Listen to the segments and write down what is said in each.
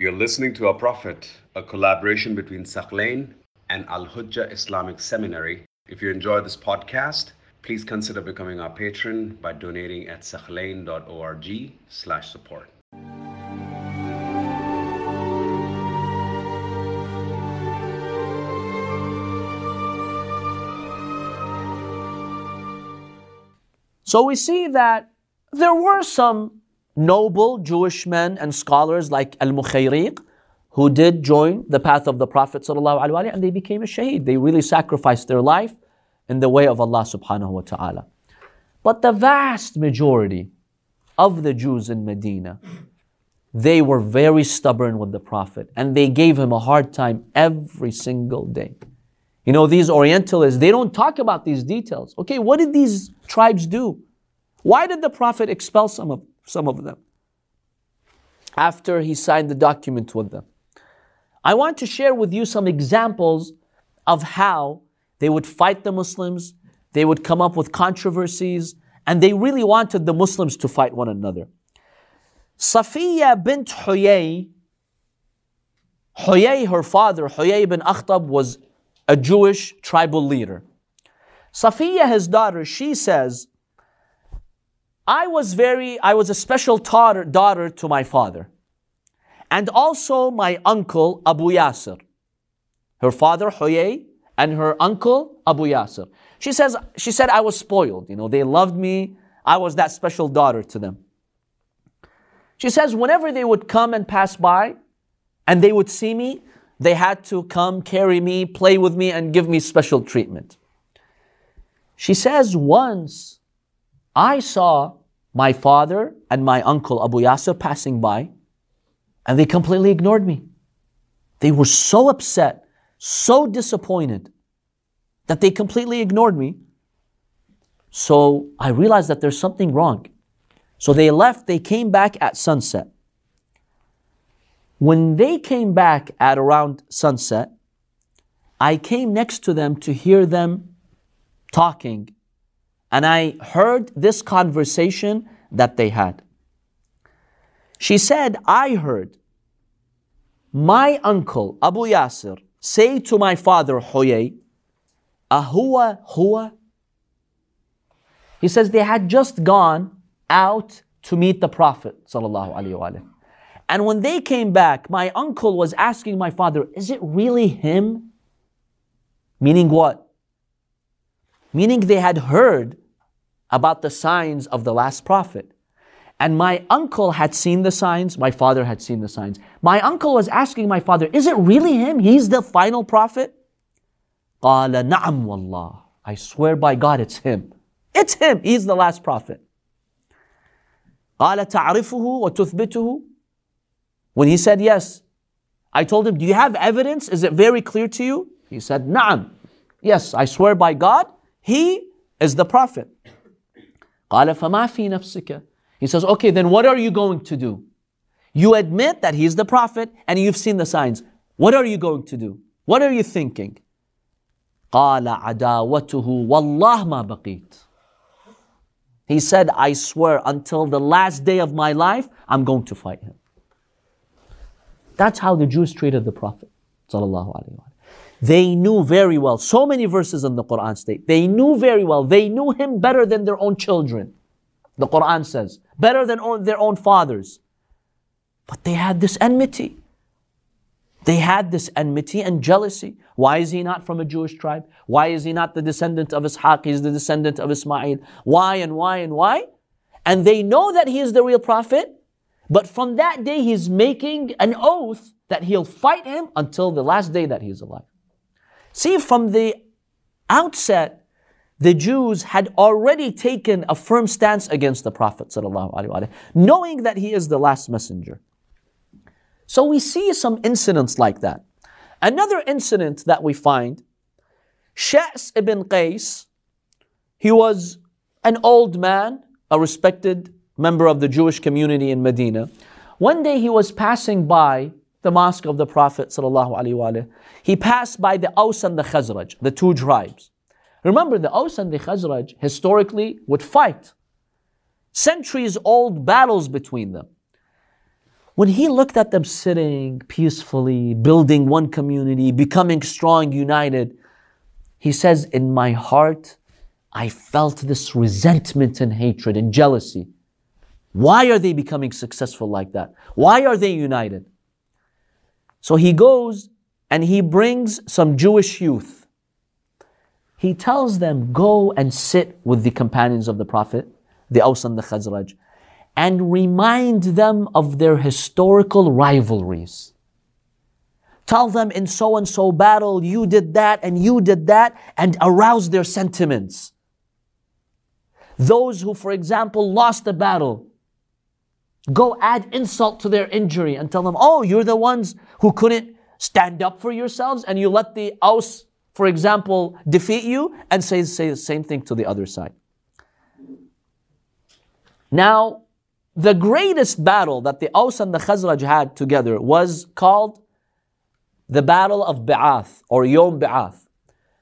You're listening to Our Prophet, a collaboration between Thaqlain and Al Hujjah Islamic Seminary. If you enjoy this podcast, please consider becoming our patron by donating at thaqlain.org slash support. So we see that there were some noble Jewish men and scholars like Al Mukhayriq who did join the path of the Prophet ﷺ and they became a shaheed. They really sacrificed their life in the way of Allah subhanahu wa ta'ala. But the vast majority of the Jews in Medina, they were very stubborn with the Prophet and they gave him a hard time every single day. You know, these Orientalists, they don't talk about these details. Okay, what did these tribes do? Why did the Prophet expel some of, some of them after he signed the document with them? I want to share with you some examples of how they would fight the Muslims, they would come up with controversies, and they really wanted the Muslims to fight one another. Safiya bint Huyay, Huyay, her father, Huyay bin Akhtab, was a Jewish tribal leader. Safiya, his daughter, she says, I was very, I was a special daughter, daughter to my father. And also my uncle Abu Yasir. Her father, Huyay, and her uncle Abu Yasir. She says, she said I was spoiled. You know, they loved me. I was that special daughter to them. She says, whenever they would come and pass by and they would see me, they had to come, carry me, play with me, and give me special treatment. She says, Once I saw my father and my uncle Abu Yasir passing by, and they completely ignored me. They were so upset, so disappointed that they completely ignored me. So I realized that there's something wrong. So they left, they came back at sunset. When they came back at around sunset, I came next to them to hear them talking. And I heard this conversation that they had. She said, I heard my uncle Abu Yasir say to my father Huyay, Ahua Hua? He says they had just gone out to meet the Prophet. And when they came back, my uncle was asking my father, Is it really him? Meaning what? Meaning they had heard about the signs of the last prophet. And my uncle had seen the signs, my father had seen the signs. My uncle was asking my father, Is it really him? He's the final prophet? قال نعم والله. I swear by God, it's him. It's him. He's the last prophet. قال تعرفه وتثبته when he said yes, I told him, Do you have evidence? Is it very clear to you? He said, Na'am. Yes, I swear by God, he is the Prophet. قال فما في نفسك He says, Okay, then what are you going to do? You admit that he's the Prophet and you've seen the signs. What are you going to do? What are you thinking? قال عداوته والله ما بقيت. He said, I swear until the last day of my life, I'm going to fight him. That's how the Jews treated the Prophet. They knew very well, so many verses in the Quran state, they knew very well, they knew him better than their own children. The Quran says, better than their own fathers. But they had this enmity. They had this enmity and jealousy. Why is he not from a Jewish tribe? Why is he not the descendant of Ishaq? He's the descendant of Ismail. Why and why and why? And they know that he is the real prophet, but from that day, he's making an oath that he'll fight him until the last day that he's alive. See, from the outset, the Jews had already taken a firm stance against the Prophet, knowing that he is the last messenger. So we see some incidents like that. Another incident that we find Sha's ibn Qais, he was an old man, a respected member of the Jewish community in Medina, one day he was passing by the mosque of the Prophet He passed by the Aus and the Khazraj, the two tribes. Remember, the Aus and the Khazraj historically would fight. Centuries old battles between them. When he looked at them sitting peacefully, building one community, becoming strong, united, he says, In my heart, I felt this resentment and hatred and jealousy. Why are they becoming successful like that? Why are they united? So he goes and he brings some Jewish youth. He tells them, Go and sit with the companions of the Prophet, the Aus and the Khazraj, and remind them of their historical rivalries. Tell them in so and so battle, you did that and you did that, and arouse their sentiments. Those who, for example, lost the battle, go add insult to their injury and tell them, oh, you're the ones who couldn't stand up for yourselves and you let the Aus, for example, defeat you and say, say the same thing to the other side. Now, the greatest battle that the Aus and the Khazraj had together was called the Battle of Ba'ath or Yom Ba'ath.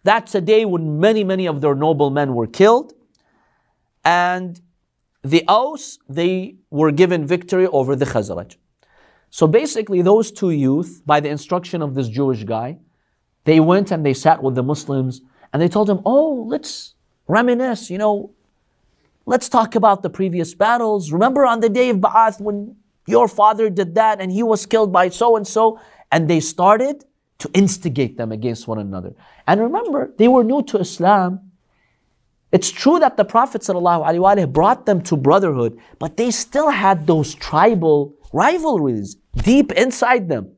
That's a day when many, many of their noble men were killed. And the Aus, they were given victory over the Khazraj. So basically, those two youth, by the instruction of this Jewish guy, they went and they sat with the Muslims and they told them, Oh, let's reminisce, you know, let's talk about the previous battles. Remember on the day of Ba'ath when your father did that and he was killed by so and so? And they started to instigate them against one another. And remember, they were new to Islam. It's true that the Prophet ﷺ brought them to brotherhood, but they still had those tribal rivalries deep inside them.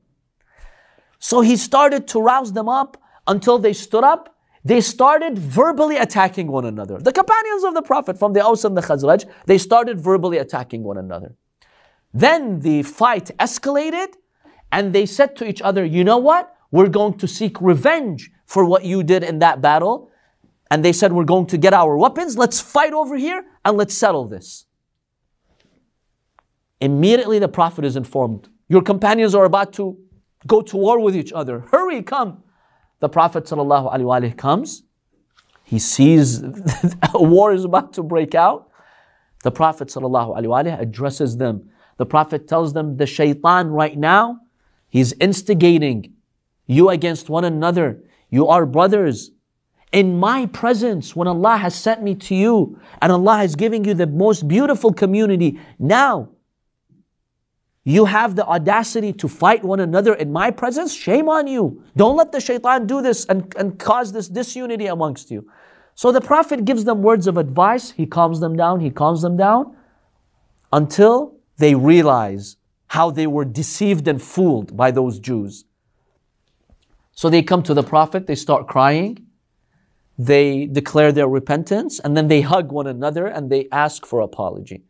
So he started to rouse them up until they stood up. They started verbally attacking one another. The companions of the Prophet from the Aus and the Khazraj, they started verbally attacking one another. Then the fight escalated and they said to each other, You know what? We're going to seek revenge for what you did in that battle. And they said, We're going to get our weapons. Let's fight over here and let's settle this. Immediately the Prophet is informed. Your companions are about to go to war with each other. Hurry, come. The Prophet ﷺ comes. He sees a war is about to break out. The Prophet ﷺ addresses them. The Prophet tells them, the shaitan right now, he's instigating you against one another. You are brothers. In my presence, when Allah has sent me to you and Allah is giving you the most beautiful community, now you have the audacity to fight one another in my presence? Shame on you. Don't let the shaitan do this and, and cause this disunity amongst you. So the Prophet gives them words of advice. He calms them down, he calms them down until they realize how they were deceived and fooled by those Jews. So they come to the Prophet, they start crying, they declare their repentance, and then they hug one another and they ask for apology.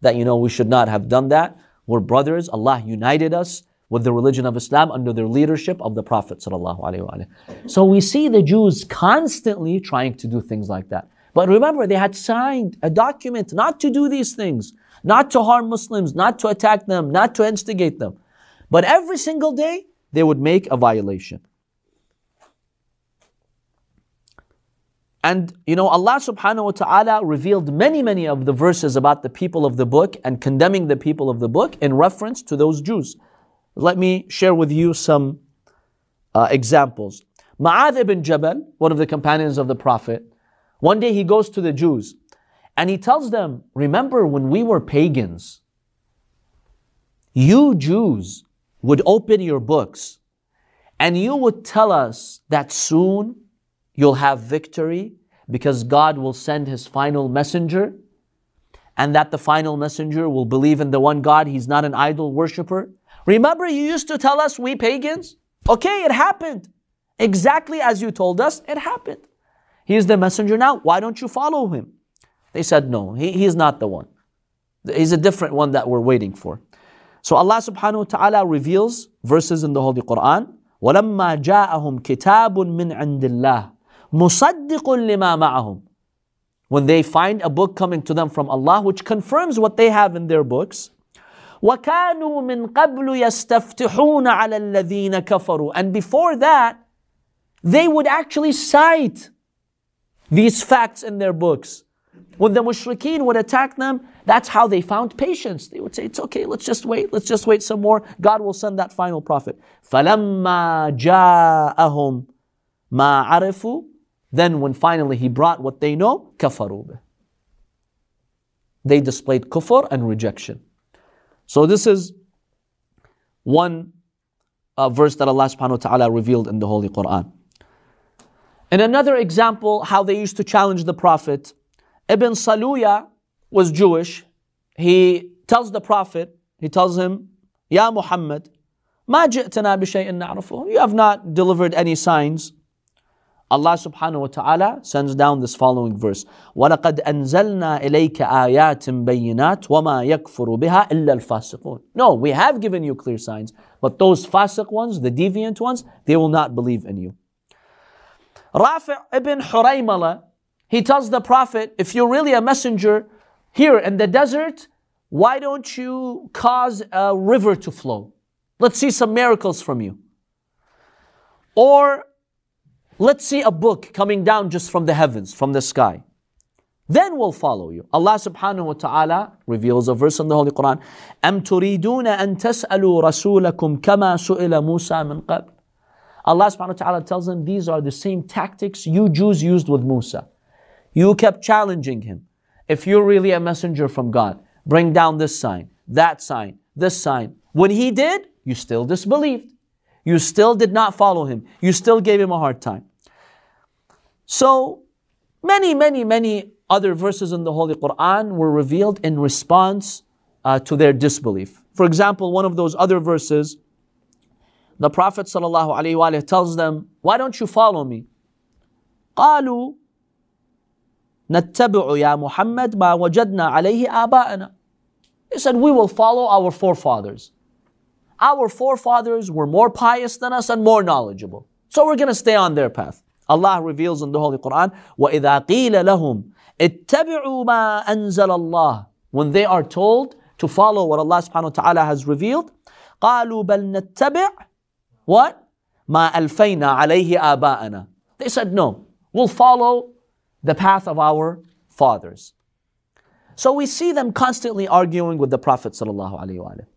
That, you know, we should not have done that. We're brothers. Allah united us with the religion of Islam under the leadership of the Prophet. So we see the Jews constantly trying to do things like that. But remember, they had signed a document not to do these things, not to harm Muslims, not to attack them, not to instigate them. But every single day, they would make a violation. And you know, Allah subhanahu wa ta'ala revealed many, many of the verses about the people of the book and condemning the people of the book in reference to those Jews. Let me share with you some uh, examples. Ma'adh ibn Jabal, one of the companions of the Prophet, one day he goes to the Jews and he tells them, Remember when we were pagans, you Jews would open your books and you would tell us that soon you'll have victory because God will send His final messenger and that the final messenger will believe in the one God. He's not an idol worshiper. Remember, you used to tell us, we pagans? Okay, it happened. Exactly as you told us, it happened. He's the messenger now. Why don't you follow him? They said, no, he, he's not the one. He's a different one that we're waiting for. So Allah subhanahu wa ta'ala reveals verses in the Holy Quran. وَلَمَّا جَاءَهُمْ كِتَابٌ مِّنْ عِنْدِ اللَّهِ مُصَدِّقٌ لِمَا مَعَهُمْ When they find a book coming to them from Allah which confirms what they have in their books, وَكَانُوا مِن قَبْلُ يَسْتَفْتِحُونَ عَلَى الَّذِينَ كَفَرُوا And before that, they would actually cite these facts in their books. When the mushrikeen would attack them, that's how they found patience. They would say, It's okay, let's just wait, let's just wait some more. God will send that final prophet. فَلَمَّا جَاءَهُمْ مَا عَرِفُوا Then when finally he brought what they know, كَفَرُوا They displayed kufr and rejection. So this is one uh, verse that Allah subhanahu wa ta'ala revealed in the Holy Quran. In another example, how they used to challenge the Prophet, Ibn Saluya was Jewish. He tells the Prophet, he tells him, Ya Muhammad, ما جئتنا بشيء نعرفه. You have not delivered any signs. Allah subhanahu wa ta'ala sends down this following verse. وَلَقَدْ أَنزَلْنَا إِلَيْكَ آيَاتٍ بَيِّنَاتٍ وَمَا يَكْفُرُ بِهَا إِلَّا الْفَاسِقُونَ No, we have given you clear signs, but those fasiq ones, the deviant ones, they will not believe in you. Rafi' ibn Huraymala, he tells the Prophet, if you're really a messenger here in the desert, why don't you cause a river to flow? Let's see some miracles from you. Or let's see a book coming down just from the heavens, from the sky. Then we'll follow you. Allah subhanahu wa ta'ala reveals a verse in the Holy Quran. أَمْ تُرِيدُونَ أَن تَسْأَلُوا رَسُولَكُمْ كَمَا سُئِلَ مُوسَى مِنْ قَبْلِ Allah subhanahu wa ta'ala tells them these are the same tactics you Jews used with Musa. You kept challenging him. If you're really a messenger from God, bring down this sign, that sign, this sign. When he did, you still disbelieved. You still did not follow him. You still gave him a hard time. So, many, many, many other verses in the Holy Quran were revealed in response uh, to their disbelief. For example, one of those other verses the Prophet ﷺ tells them, Why don't you follow me? قالوا نتبع يا محمد ما وجدنا عليه آباءنا. They said, We will follow our forefathers. Our forefathers were more pious than us and more knowledgeable. So we're going to stay on their path. Allah reveals in the Holy Quran, وَإِذَا قِيلَ لَهُمْ اتَّبِعُوا مَا أَنزَلَ اللَّهِ When they are told to follow what Allah subhanahu wa ta'ala has revealed, قَالُوا بَلْ نَتَّبِعْ what? ما ألفينا عليه آباءنا. They said, no, we'll follow the path of our fathers. So we see them constantly arguing with the Prophet sallallahu alaihi wasallam.